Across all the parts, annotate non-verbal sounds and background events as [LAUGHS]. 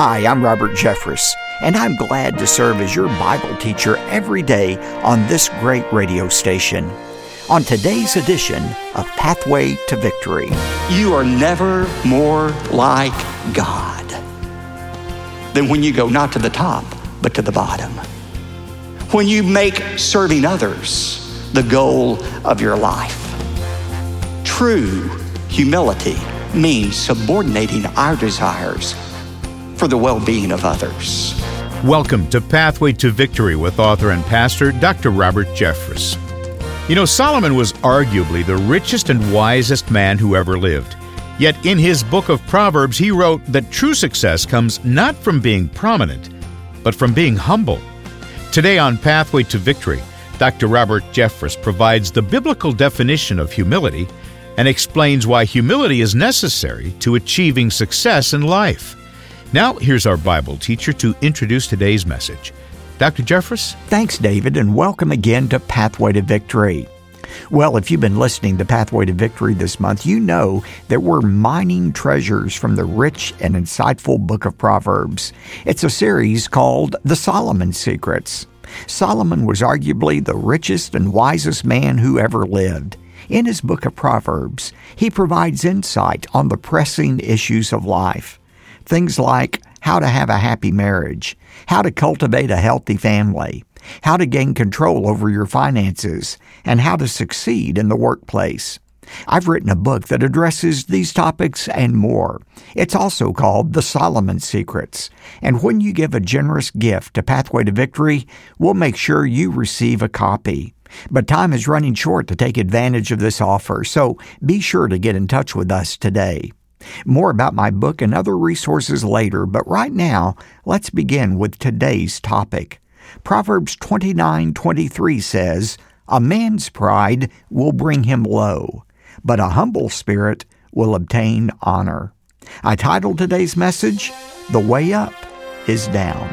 Hi, I'm Robert Jeffress, and I'm glad to serve as your Bible teacher every day on this great radio station. On today's edition of Pathway to Victory, you are never more like God than when you go not to the top, but to the bottom. When you make serving others the goal of your life. True humility means subordinating our desires for the well being of others. Welcome to Pathway to Victory with author and pastor Dr. Robert Jeffress. You know, Solomon was arguably the richest and wisest man who ever lived. Yet in his book of Proverbs, he wrote that true success comes not from being prominent, but from being humble. Today on Pathway to Victory, Dr. Robert Jeffress provides the biblical definition of humility and explains why humility is necessary to achieving success in life. Now, here's our Bible teacher to introduce today's message. Dr. Jeffress? Thanks, David, and welcome again to Pathway to Victory. Well, if you've been listening to Pathway to Victory this month, you know that we're mining treasures from the rich and insightful book of Proverbs. It's a series called The Solomon Secrets. Solomon was arguably the richest and wisest man who ever lived. In his book of Proverbs, he provides insight on the pressing issues of life. Things like how to have a happy marriage, how to cultivate a healthy family, how to gain control over your finances, and how to succeed in the workplace. I've written a book that addresses these topics and more. It's also called The Solomon Secrets. And when you give a generous gift to Pathway to Victory, we'll make sure you receive a copy. But time is running short to take advantage of this offer, so be sure to get in touch with us today. More about my book and other resources later, but right now, let's begin with today's topic. Proverbs 29:23 says, "A man's pride will bring him low, but a humble spirit will obtain honor." I titled today's message, "The Way Up is Down."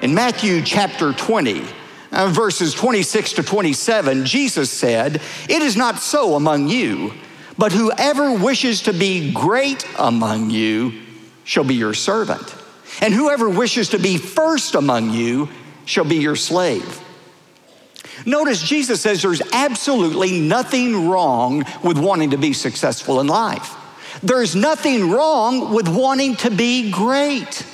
In Matthew chapter 20, uh, verses 26 to 27, Jesus said, "It is not so among you." But whoever wishes to be great among you shall be your servant. And whoever wishes to be first among you shall be your slave. Notice Jesus says there's absolutely nothing wrong with wanting to be successful in life. There's nothing wrong with wanting to be great.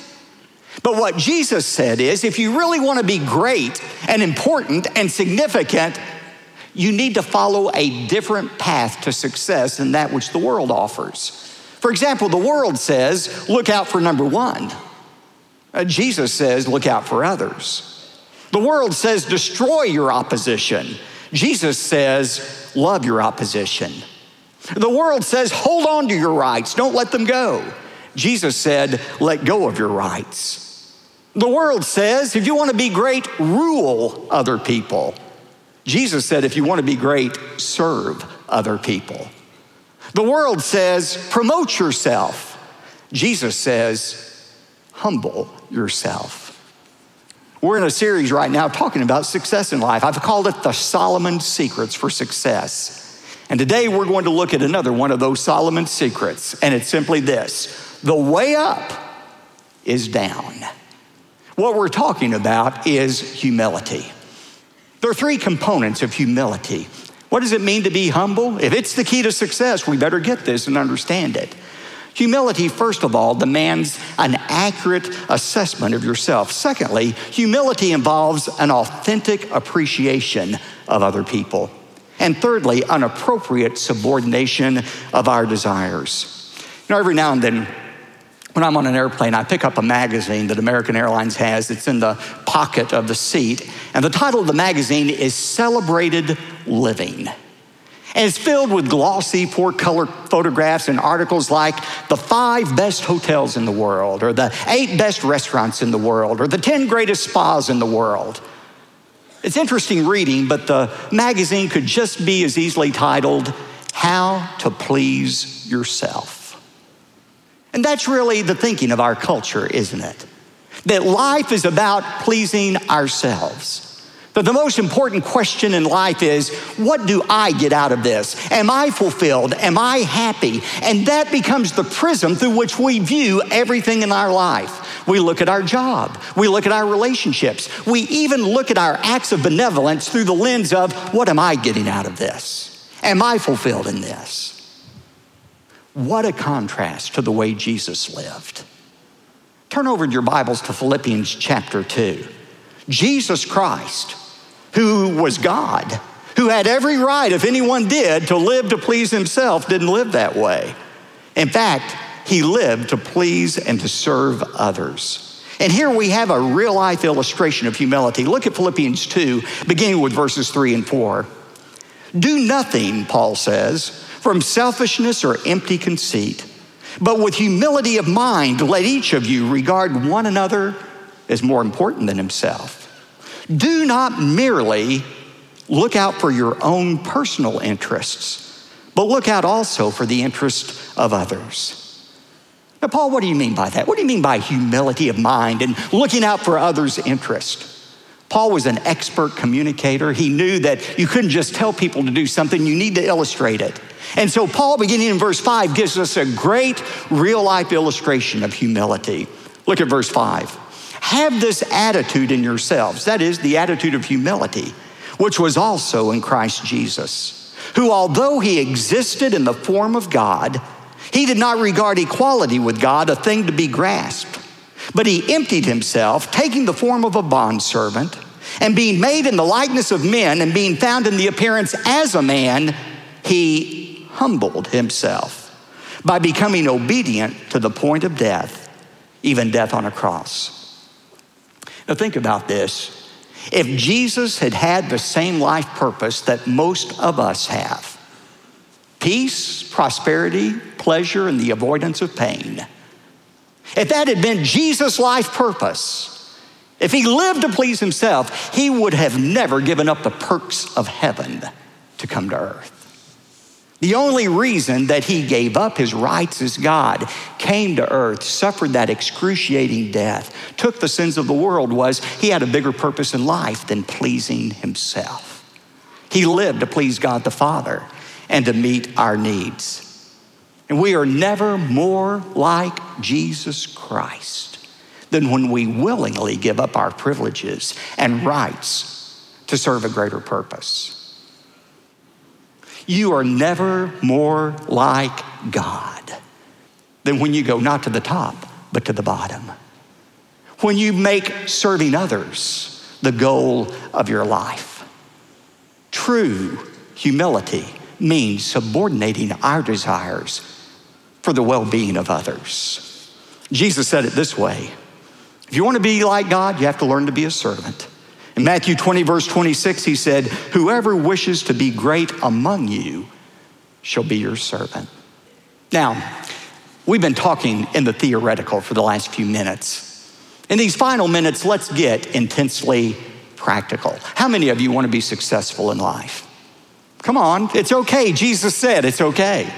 But what Jesus said is if you really want to be great and important and significant, you need to follow a different path to success than that which the world offers. For example, the world says, look out for number one. Uh, Jesus says, look out for others. The world says, destroy your opposition. Jesus says, love your opposition. The world says, hold on to your rights, don't let them go. Jesus said, let go of your rights. The world says, if you want to be great, rule other people. Jesus said, if you want to be great, serve other people. The world says, promote yourself. Jesus says, humble yourself. We're in a series right now talking about success in life. I've called it the Solomon Secrets for Success. And today we're going to look at another one of those Solomon secrets, and it's simply this the way up is down. What we're talking about is humility. There are three components of humility. What does it mean to be humble? If it's the key to success, we better get this and understand it. Humility, first of all, demands an accurate assessment of yourself. Secondly, humility involves an authentic appreciation of other people. And thirdly, an appropriate subordination of our desires. You know, every now and then, when I'm on an airplane, I pick up a magazine that American Airlines has. It's in the pocket of the seat. And the title of the magazine is Celebrated Living. And it's filled with glossy, four color photographs and articles like the five best hotels in the world, or the eight best restaurants in the world, or the 10 greatest spas in the world. It's interesting reading, but the magazine could just be as easily titled, How to Please Yourself. And that's really the thinking of our culture, isn't it? That life is about pleasing ourselves. But the most important question in life is what do I get out of this? Am I fulfilled? Am I happy? And that becomes the prism through which we view everything in our life. We look at our job, we look at our relationships, we even look at our acts of benevolence through the lens of what am I getting out of this? Am I fulfilled in this? What a contrast to the way Jesus lived. Turn over your Bibles to Philippians chapter 2. Jesus Christ who was God, who had every right, if anyone did, to live to please himself, didn't live that way. In fact, he lived to please and to serve others. And here we have a real life illustration of humility. Look at Philippians 2, beginning with verses 3 and 4. Do nothing, Paul says, from selfishness or empty conceit, but with humility of mind, let each of you regard one another as more important than himself. Do not merely look out for your own personal interests, but look out also for the interest of others. Now, Paul, what do you mean by that? What do you mean by humility of mind and looking out for others' interest? Paul was an expert communicator. He knew that you couldn't just tell people to do something, you need to illustrate it. And so, Paul, beginning in verse 5, gives us a great real life illustration of humility. Look at verse 5. Have this attitude in yourselves, that is, the attitude of humility, which was also in Christ Jesus, who, although he existed in the form of God, he did not regard equality with God a thing to be grasped, but he emptied himself, taking the form of a bondservant, and being made in the likeness of men, and being found in the appearance as a man, he humbled himself by becoming obedient to the point of death, even death on a cross. Now, think about this. If Jesus had had the same life purpose that most of us have peace, prosperity, pleasure, and the avoidance of pain if that had been Jesus' life purpose, if he lived to please himself, he would have never given up the perks of heaven to come to earth. The only reason that he gave up his rights as God, came to earth, suffered that excruciating death, took the sins of the world was he had a bigger purpose in life than pleasing himself. He lived to please God the Father and to meet our needs. And we are never more like Jesus Christ than when we willingly give up our privileges and rights to serve a greater purpose. You are never more like God than when you go not to the top, but to the bottom. When you make serving others the goal of your life. True humility means subordinating our desires for the well being of others. Jesus said it this way if you want to be like God, you have to learn to be a servant. In Matthew 20, verse 26, he said, Whoever wishes to be great among you shall be your servant. Now, we've been talking in the theoretical for the last few minutes. In these final minutes, let's get intensely practical. How many of you want to be successful in life? Come on, it's okay. Jesus said it's okay.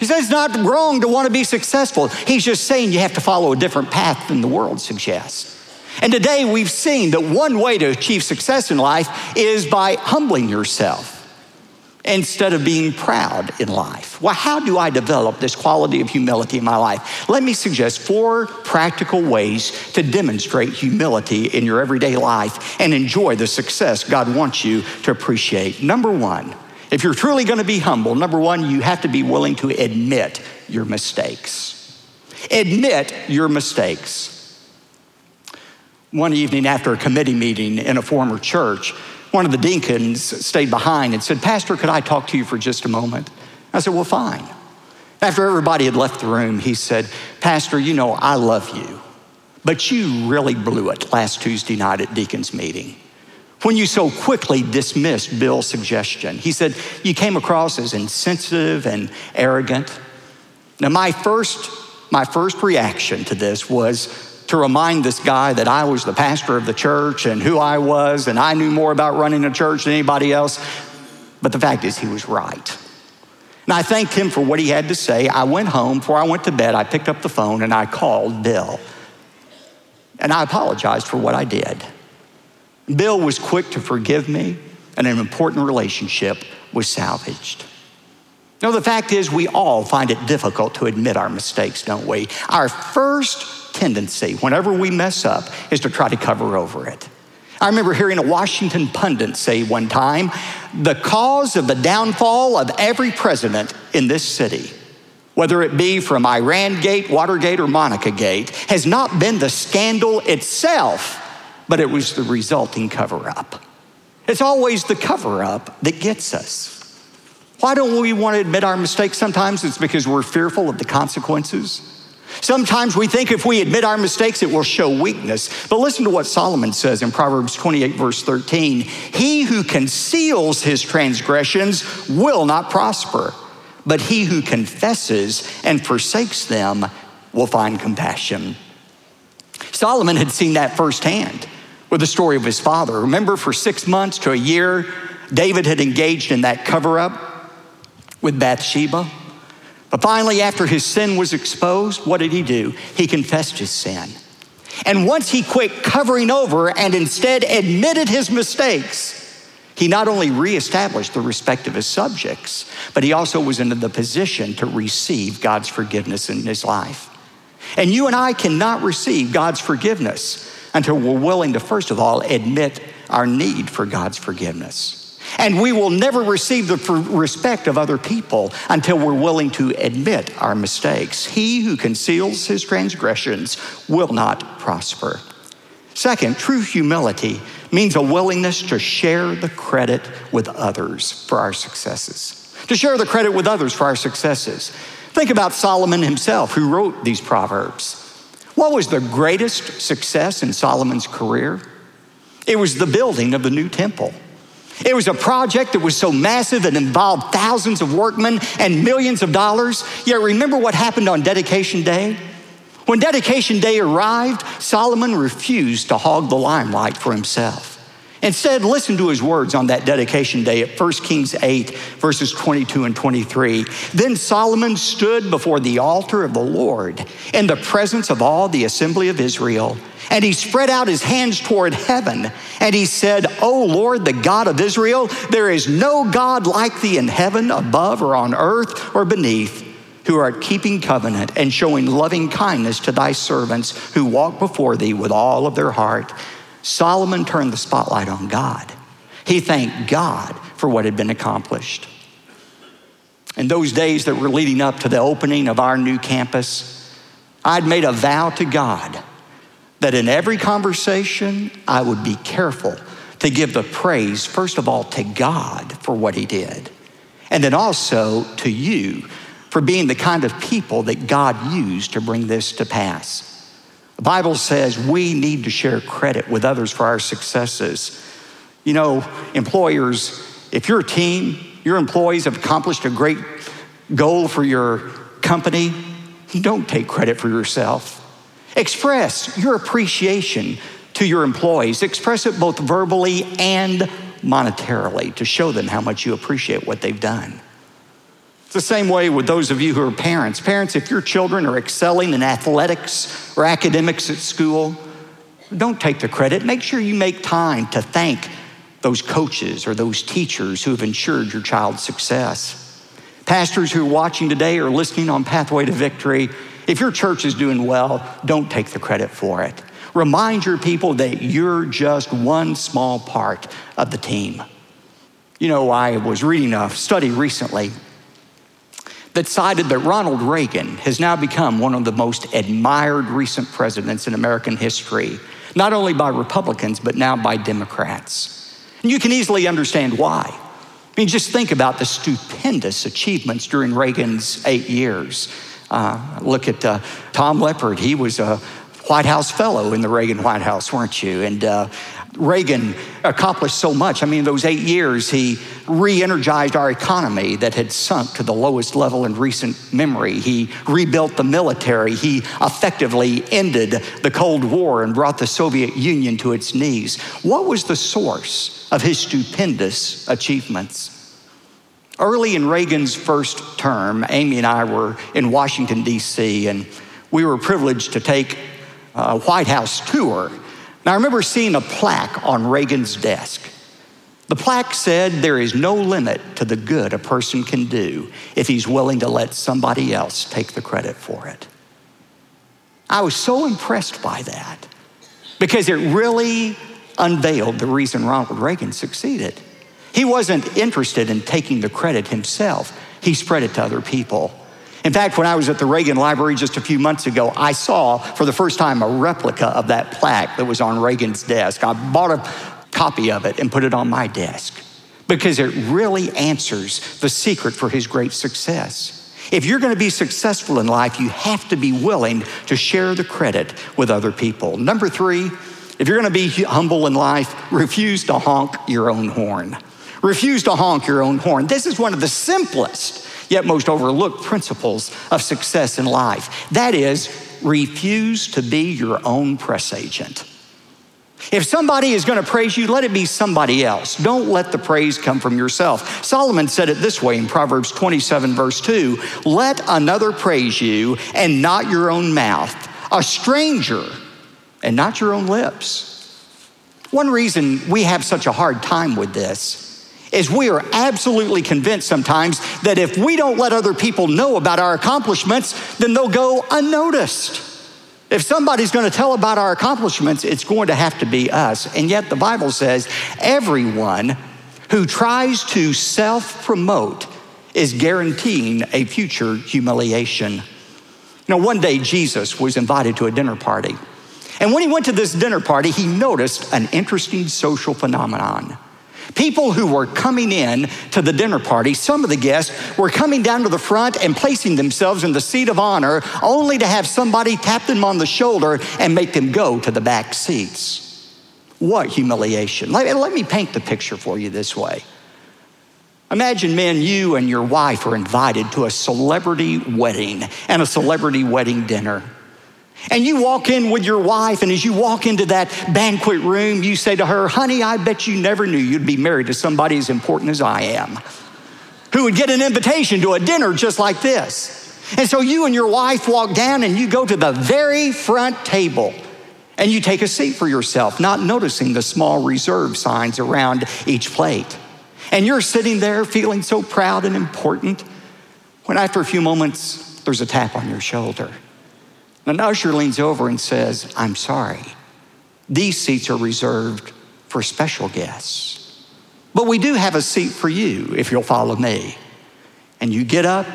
He says it's not wrong to want to be successful. He's just saying you have to follow a different path than the world suggests. And today we've seen that one way to achieve success in life is by humbling yourself instead of being proud in life. Well, how do I develop this quality of humility in my life? Let me suggest four practical ways to demonstrate humility in your everyday life and enjoy the success God wants you to appreciate. Number one, if you're truly going to be humble, number one, you have to be willing to admit your mistakes. Admit your mistakes. One evening after a committee meeting in a former church, one of the deacons stayed behind and said, Pastor, could I talk to you for just a moment? I said, Well, fine. After everybody had left the room, he said, Pastor, you know, I love you, but you really blew it last Tuesday night at Deacon's meeting when you so quickly dismissed Bill's suggestion. He said, You came across as insensitive and arrogant. Now, my first, my first reaction to this was to remind this guy that I was the pastor of the church and who I was, and I knew more about running a church than anybody else. But the fact is, he was right. And I thanked him for what he had to say. I went home. Before I went to bed, I picked up the phone and I called Bill. And I apologized for what I did. Bill was quick to forgive me, and an important relationship was salvaged. Now, the fact is, we all find it difficult to admit our mistakes, don't we? Our first tendency, whenever we mess up, is to try to cover over it. I remember hearing a Washington pundit say one time the cause of the downfall of every president in this city, whether it be from Iran Gate, Watergate, or Monica Gate, has not been the scandal itself, but it was the resulting cover up. It's always the cover up that gets us. Why don't we want to admit our mistakes? Sometimes it's because we're fearful of the consequences. Sometimes we think if we admit our mistakes, it will show weakness. But listen to what Solomon says in Proverbs 28, verse 13 He who conceals his transgressions will not prosper, but he who confesses and forsakes them will find compassion. Solomon had seen that firsthand with the story of his father. Remember, for six months to a year, David had engaged in that cover up with Bathsheba. But finally, after his sin was exposed, what did he do? He confessed his sin. And once he quit covering over and instead admitted his mistakes, he not only reestablished the respect of his subjects, but he also was in the position to receive God's forgiveness in his life. And you and I cannot receive God's forgiveness until we're willing to, first of all, admit our need for God's forgiveness. And we will never receive the respect of other people until we're willing to admit our mistakes. He who conceals his transgressions will not prosper. Second, true humility means a willingness to share the credit with others for our successes. To share the credit with others for our successes. Think about Solomon himself, who wrote these Proverbs. What was the greatest success in Solomon's career? It was the building of the new temple. It was a project that was so massive it involved thousands of workmen and millions of dollars. Yet remember what happened on dedication day? When dedication day arrived, Solomon refused to hog the limelight for himself. Instead, listen to his words on that dedication day at 1 Kings 8, verses 22 and 23. Then Solomon stood before the altar of the Lord in the presence of all the assembly of Israel and he spread out his hands toward heaven and he said, O Lord, the God of Israel, there is no God like thee in heaven, above, or on earth, or beneath, who art keeping covenant and showing loving kindness to thy servants who walk before thee with all of their heart. Solomon turned the spotlight on God. He thanked God for what had been accomplished. In those days that were leading up to the opening of our new campus, I'd made a vow to God that in every conversation, I would be careful to give the praise, first of all, to God for what He did, and then also to you for being the kind of people that God used to bring this to pass. The Bible says we need to share credit with others for our successes. You know, employers, if your team, your employees have accomplished a great goal for your company, don't take credit for yourself. Express your appreciation to your employees. Express it both verbally and monetarily to show them how much you appreciate what they've done. It's the same way with those of you who are parents. Parents, if your children are excelling in athletics or academics at school, don't take the credit. Make sure you make time to thank those coaches or those teachers who have ensured your child's success. Pastors who are watching today or listening on Pathway to Victory, if your church is doing well, don't take the credit for it. Remind your people that you're just one small part of the team. You know, I was reading a study recently cited that Ronald Reagan has now become one of the most admired recent presidents in American history, not only by Republicans, but now by Democrats. And you can easily understand why. I mean, just think about the stupendous achievements during Reagan's eight years. Uh, look at uh, Tom Leppert. He was a White House fellow in the Reagan White House, weren't you? And uh, Reagan accomplished so much. I mean, those eight years, he re energized our economy that had sunk to the lowest level in recent memory. He rebuilt the military. He effectively ended the Cold War and brought the Soviet Union to its knees. What was the source of his stupendous achievements? Early in Reagan's first term, Amy and I were in Washington, D.C., and we were privileged to take a White House tour Now, I remember seeing a plaque on Reagan's desk. The plaque said there is no limit to the good a person can do if he's willing to let somebody else take the credit for it. I was so impressed by that because it really unveiled the reason Ronald Reagan succeeded. He wasn't interested in taking the credit himself, he spread it to other people. In fact, when I was at the Reagan Library just a few months ago, I saw for the first time a replica of that plaque that was on Reagan's desk. I bought a copy of it and put it on my desk because it really answers the secret for his great success. If you're going to be successful in life, you have to be willing to share the credit with other people. Number three, if you're going to be humble in life, refuse to honk your own horn. Refuse to honk your own horn. This is one of the simplest yet most overlooked principles of success in life. That is, refuse to be your own press agent. If somebody is going to praise you, let it be somebody else. Don't let the praise come from yourself. Solomon said it this way in Proverbs 27, verse 2 Let another praise you and not your own mouth, a stranger and not your own lips. One reason we have such a hard time with this is we are absolutely convinced sometimes that if we don't let other people know about our accomplishments, then they'll go unnoticed. If somebody's going to tell about our accomplishments, it's going to have to be us. And yet the Bible says everyone who tries to self promote is guaranteeing a future humiliation. Now, one day Jesus was invited to a dinner party. And when he went to this dinner party, he noticed an interesting social phenomenon. People who were coming in to the dinner party, some of the guests were coming down to the front and placing themselves in the seat of honor only to have somebody tap them on the shoulder and make them go to the back seats. What humiliation. Let, let me paint the picture for you this way. Imagine, men, you and your wife are invited to a celebrity wedding and a celebrity wedding dinner. And you walk in with your wife, and as you walk into that banquet room, you say to her, Honey, I bet you never knew you'd be married to somebody as important as I am, who would get an invitation to a dinner just like this. And so you and your wife walk down and you go to the very front table and you take a seat for yourself, not noticing the small reserve signs around each plate. And you're sitting there feeling so proud and important when after a few moments, there's a tap on your shoulder. An usher leans over and says, I'm sorry. These seats are reserved for special guests. But we do have a seat for you if you'll follow me. And you get up,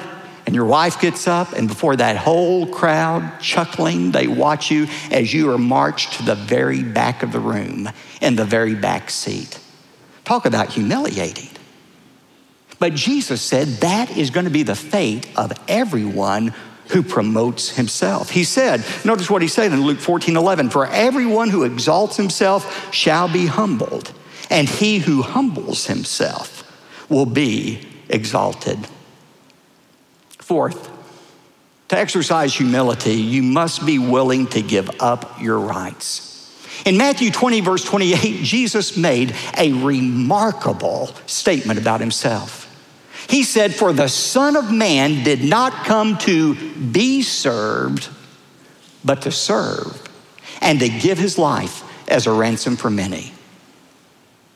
and your wife gets up, and before that whole crowd chuckling, they watch you as you are marched to the very back of the room in the very back seat. Talk about humiliating. But Jesus said that is going to be the fate of everyone who promotes himself. He said, notice what he said in Luke 14 11, for everyone who exalts himself shall be humbled, and he who humbles himself will be exalted. Fourth, to exercise humility, you must be willing to give up your rights. In Matthew 20, verse 28, Jesus made a remarkable statement about himself. He said, For the Son of Man did not come to be served, but to serve and to give his life as a ransom for many.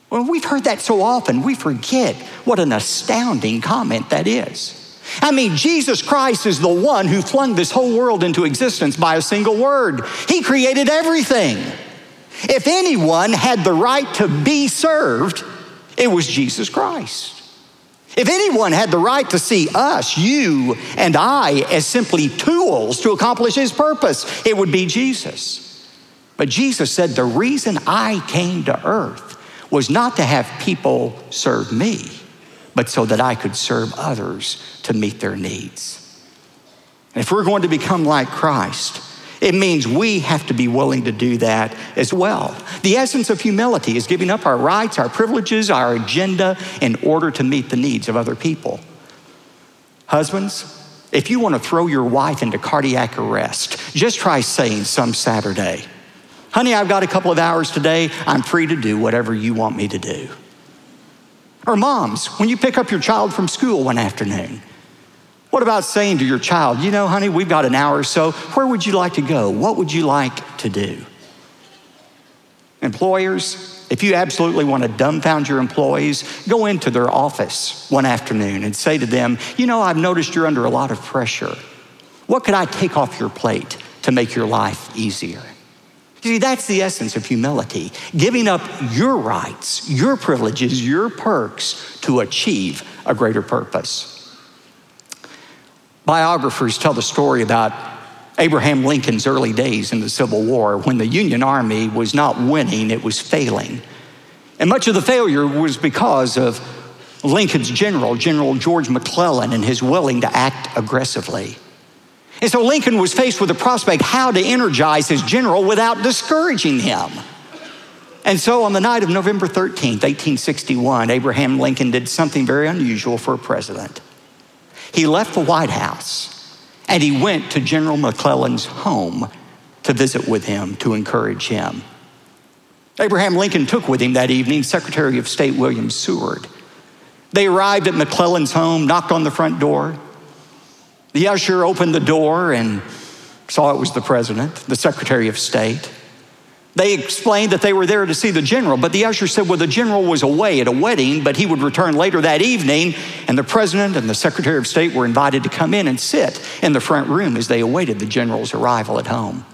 Well, we've heard that so often, we forget what an astounding comment that is. I mean, Jesus Christ is the one who flung this whole world into existence by a single word. He created everything. If anyone had the right to be served, it was Jesus Christ. If anyone had the right to see us, you and I, as simply tools to accomplish his purpose, it would be Jesus. But Jesus said, The reason I came to earth was not to have people serve me, but so that I could serve others to meet their needs. And if we're going to become like Christ, it means we have to be willing to do that as well. The essence of humility is giving up our rights, our privileges, our agenda in order to meet the needs of other people. Husbands, if you want to throw your wife into cardiac arrest, just try saying some Saturday, Honey, I've got a couple of hours today. I'm free to do whatever you want me to do. Or moms, when you pick up your child from school one afternoon, what about saying to your child, you know, honey, we've got an hour or so. Where would you like to go? What would you like to do? Employers, if you absolutely want to dumbfound your employees, go into their office one afternoon and say to them, You know, I've noticed you're under a lot of pressure. What could I take off your plate to make your life easier? See, that's the essence of humility giving up your rights, your privileges, your perks to achieve a greater purpose. Biographers tell the story about Abraham Lincoln's early days in the Civil War when the Union Army was not winning, it was failing. And much of the failure was because of Lincoln's general, General George McClellan, and his willing to act aggressively. And so Lincoln was faced with the prospect how to energize his general without discouraging him. And so on the night of November 13th, 1861, Abraham Lincoln did something very unusual for a president. He left the White House and he went to General McClellan's home to visit with him, to encourage him. Abraham Lincoln took with him that evening Secretary of State William Seward. They arrived at McClellan's home, knocked on the front door. The usher opened the door and saw it was the president, the Secretary of State. They explained that they were there to see the general, but the usher said, well, the general was away at a wedding, but he would return later that evening, and the president and the secretary of state were invited to come in and sit in the front room as they awaited the general's arrival at home.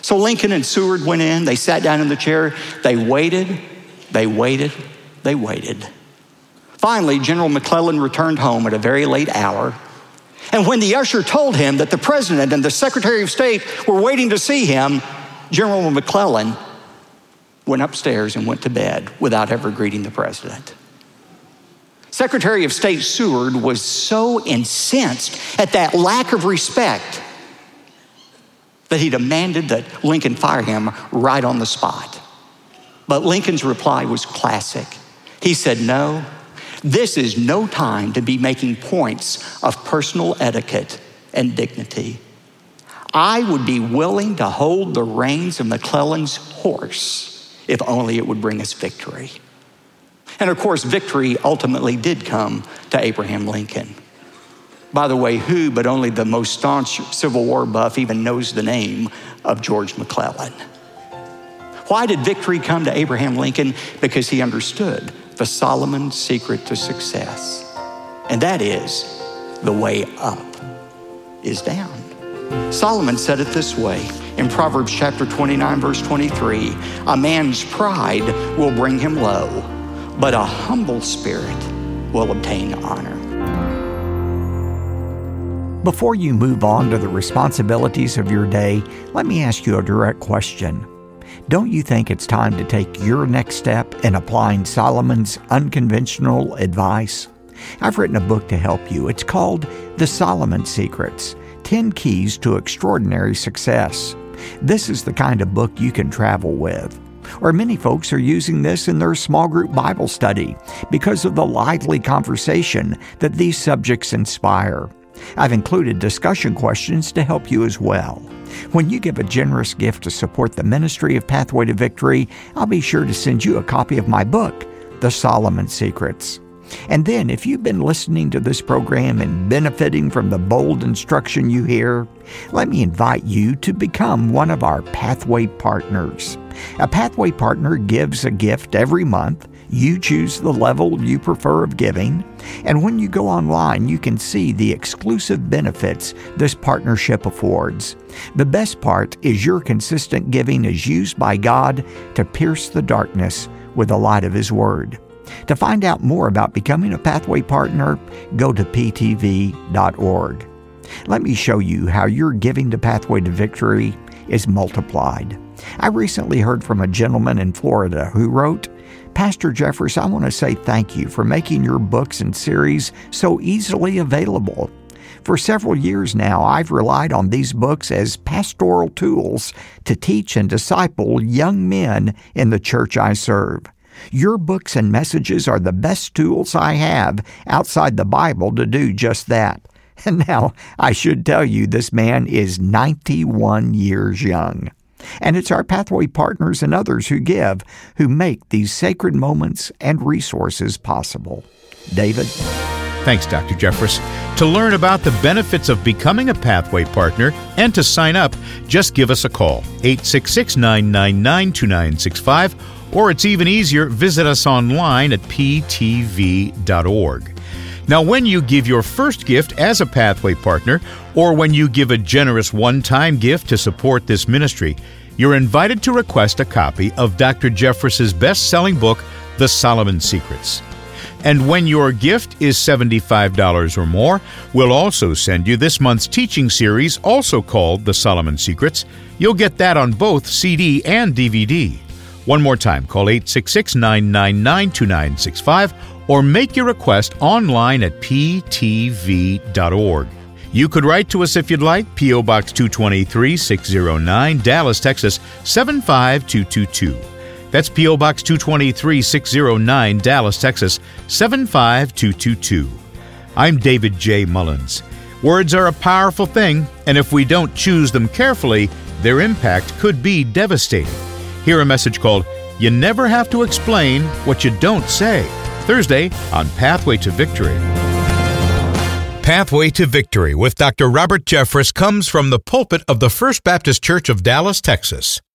So Lincoln and Seward went in, they sat down in the chair, they waited, they waited, they waited. Finally, General McClellan returned home at a very late hour. And when the usher told him that the president and the secretary of state were waiting to see him, General McClellan went upstairs and went to bed without ever greeting the president. Secretary of State Seward was so incensed at that lack of respect that he demanded that Lincoln fire him right on the spot. But Lincoln's reply was classic. He said, No, this is no time to be making points of personal etiquette and dignity. I would be willing to hold the reins of McClellan's horse if only it would bring us victory. And of course, victory ultimately did come to Abraham Lincoln. By the way, who but only the most staunch Civil War buff even knows the name of George McClellan? Why did victory come to Abraham Lincoln? Because he understood the Solomon secret to success, and that is the way up is down. Solomon said it this way in Proverbs chapter 29, verse 23 A man's pride will bring him low, but a humble spirit will obtain honor. Before you move on to the responsibilities of your day, let me ask you a direct question. Don't you think it's time to take your next step in applying Solomon's unconventional advice? I've written a book to help you. It's called The Solomon Secrets 10 Keys to Extraordinary Success. This is the kind of book you can travel with. Or many folks are using this in their small group Bible study because of the lively conversation that these subjects inspire. I've included discussion questions to help you as well. When you give a generous gift to support the ministry of Pathway to Victory, I'll be sure to send you a copy of my book, The Solomon Secrets. And then, if you've been listening to this program and benefiting from the bold instruction you hear, let me invite you to become one of our Pathway Partners. A Pathway Partner gives a gift every month. You choose the level you prefer of giving, and when you go online, you can see the exclusive benefits this partnership affords. The best part is your consistent giving is used by God to pierce the darkness with the light of His Word. To find out more about becoming a Pathway Partner, go to ptv.org. Let me show you how your giving to Pathway to Victory is multiplied. I recently heard from a gentleman in Florida who wrote, Pastor Jeffress, I want to say thank you for making your books and series so easily available. For several years now, I've relied on these books as pastoral tools to teach and disciple young men in the church I serve. Your books and messages are the best tools I have outside the Bible to do just that. [LAUGHS] And now, I should tell you, this man is 91 years young. And it's our Pathway partners and others who give who make these sacred moments and resources possible. David? Thanks, Dr. Jeffress. To learn about the benefits of becoming a Pathway partner and to sign up, just give us a call, 866 999 2965, or it's even easier, visit us online at ptv.org. Now, when you give your first gift as a Pathway partner, or when you give a generous one time gift to support this ministry, you're invited to request a copy of Dr. Jeffress's best selling book, The Solomon Secrets. And when your gift is $75 or more, we'll also send you this month's teaching series, also called The Solomon Secrets. You'll get that on both CD and DVD. One more time, call 866 999 2965 or make your request online at ptv.org. You could write to us if you'd like, P.O. Box 223 609, Dallas, Texas 75222. That's P.O. Box 223 609, Dallas, Texas 75222. I'm David J. Mullins. Words are a powerful thing, and if we don't choose them carefully, their impact could be devastating. Hear a message called You Never Have to Explain What You Don't Say Thursday on Pathway to Victory. Pathway to Victory with Dr. Robert Jeffress comes from the pulpit of the First Baptist Church of Dallas, Texas.